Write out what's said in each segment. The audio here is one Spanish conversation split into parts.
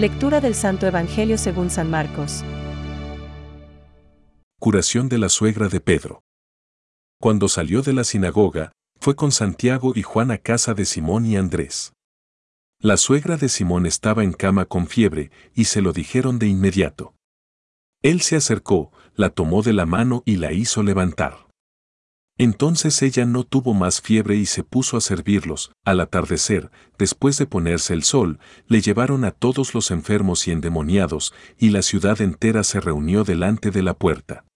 Lectura del Santo Evangelio según San Marcos. Curación de la suegra de Pedro. Cuando salió de la sinagoga, fue con Santiago y Juan a casa de Simón y Andrés. La suegra de Simón estaba en cama con fiebre, y se lo dijeron de inmediato. Él se acercó, la tomó de la mano y la hizo levantar. Entonces ella no tuvo más fiebre y se puso a servirlos. Al atardecer, después de ponerse el sol, le llevaron a todos los enfermos y endemoniados, y la ciudad entera se reunió delante de la puerta.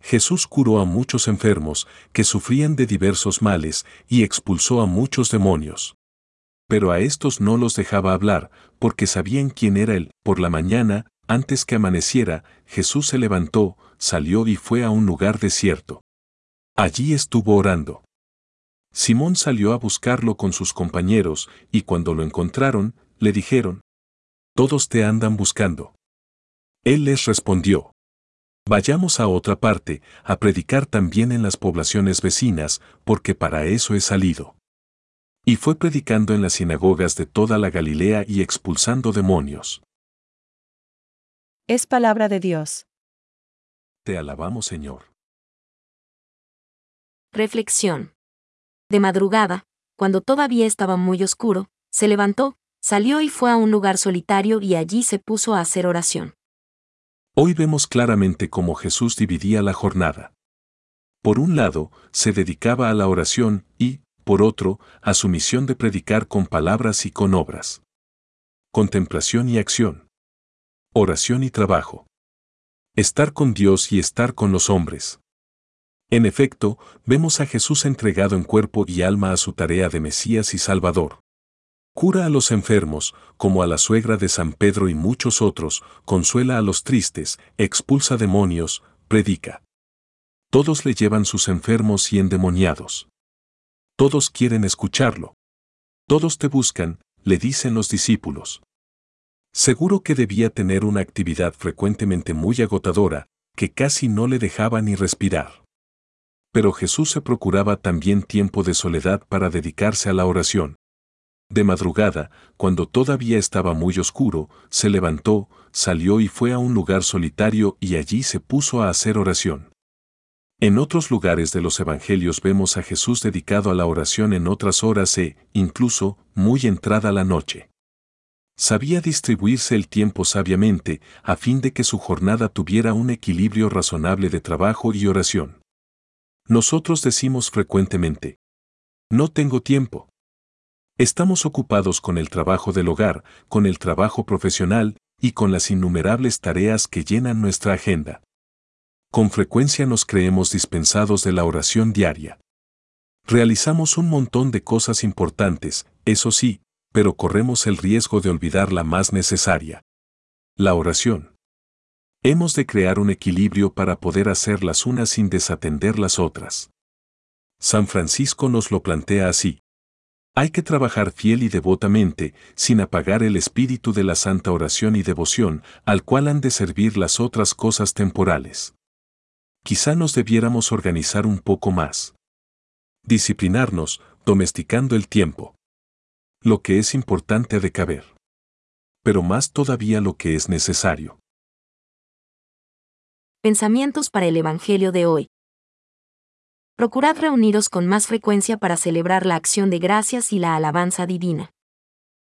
Jesús curó a muchos enfermos que sufrían de diversos males y expulsó a muchos demonios. Pero a estos no los dejaba hablar, porque sabían quién era él. Por la mañana, antes que amaneciera, Jesús se levantó, salió y fue a un lugar desierto. Allí estuvo orando. Simón salió a buscarlo con sus compañeros, y cuando lo encontraron, le dijeron, Todos te andan buscando. Él les respondió, Vayamos a otra parte, a predicar también en las poblaciones vecinas, porque para eso he salido. Y fue predicando en las sinagogas de toda la Galilea y expulsando demonios. Es palabra de Dios. Te alabamos Señor. Reflexión. De madrugada, cuando todavía estaba muy oscuro, se levantó, salió y fue a un lugar solitario y allí se puso a hacer oración. Hoy vemos claramente cómo Jesús dividía la jornada. Por un lado, se dedicaba a la oración y, por otro, a su misión de predicar con palabras y con obras. Contemplación y acción. Oración y trabajo. Estar con Dios y estar con los hombres. En efecto, vemos a Jesús entregado en cuerpo y alma a su tarea de Mesías y Salvador. Cura a los enfermos, como a la suegra de San Pedro y muchos otros, consuela a los tristes, expulsa demonios, predica. Todos le llevan sus enfermos y endemoniados. Todos quieren escucharlo. Todos te buscan, le dicen los discípulos. Seguro que debía tener una actividad frecuentemente muy agotadora, que casi no le dejaba ni respirar. Pero Jesús se procuraba también tiempo de soledad para dedicarse a la oración. De madrugada, cuando todavía estaba muy oscuro, se levantó, salió y fue a un lugar solitario y allí se puso a hacer oración. En otros lugares de los Evangelios vemos a Jesús dedicado a la oración en otras horas e, incluso, muy entrada la noche. Sabía distribuirse el tiempo sabiamente, a fin de que su jornada tuviera un equilibrio razonable de trabajo y oración. Nosotros decimos frecuentemente, no tengo tiempo. Estamos ocupados con el trabajo del hogar, con el trabajo profesional y con las innumerables tareas que llenan nuestra agenda. Con frecuencia nos creemos dispensados de la oración diaria. Realizamos un montón de cosas importantes, eso sí, pero corremos el riesgo de olvidar la más necesaria. La oración. Hemos de crear un equilibrio para poder hacer las unas sin desatender las otras. San Francisco nos lo plantea así. Hay que trabajar fiel y devotamente, sin apagar el espíritu de la santa oración y devoción, al cual han de servir las otras cosas temporales. Quizá nos debiéramos organizar un poco más. Disciplinarnos, domesticando el tiempo. Lo que es importante de caber. Pero más todavía lo que es necesario. Pensamientos para el Evangelio de hoy. Procurad reuniros con más frecuencia para celebrar la acción de gracias y la alabanza divina.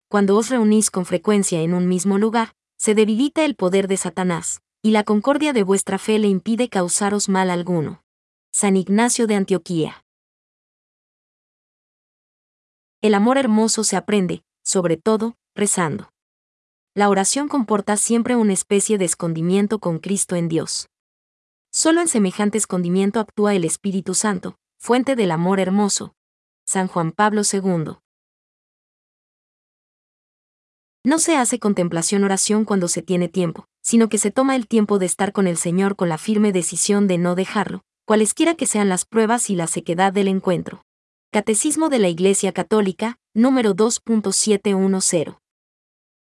Cuando os reunís con frecuencia en un mismo lugar, se debilita el poder de Satanás, y la concordia de vuestra fe le impide causaros mal alguno. San Ignacio de Antioquía. El amor hermoso se aprende, sobre todo, rezando. La oración comporta siempre una especie de escondimiento con Cristo en Dios. Solo en semejante escondimiento actúa el Espíritu Santo, fuente del amor hermoso. San Juan Pablo II. No se hace contemplación oración cuando se tiene tiempo, sino que se toma el tiempo de estar con el Señor con la firme decisión de no dejarlo, cualesquiera que sean las pruebas y la sequedad del encuentro. Catecismo de la Iglesia Católica, número 2.710.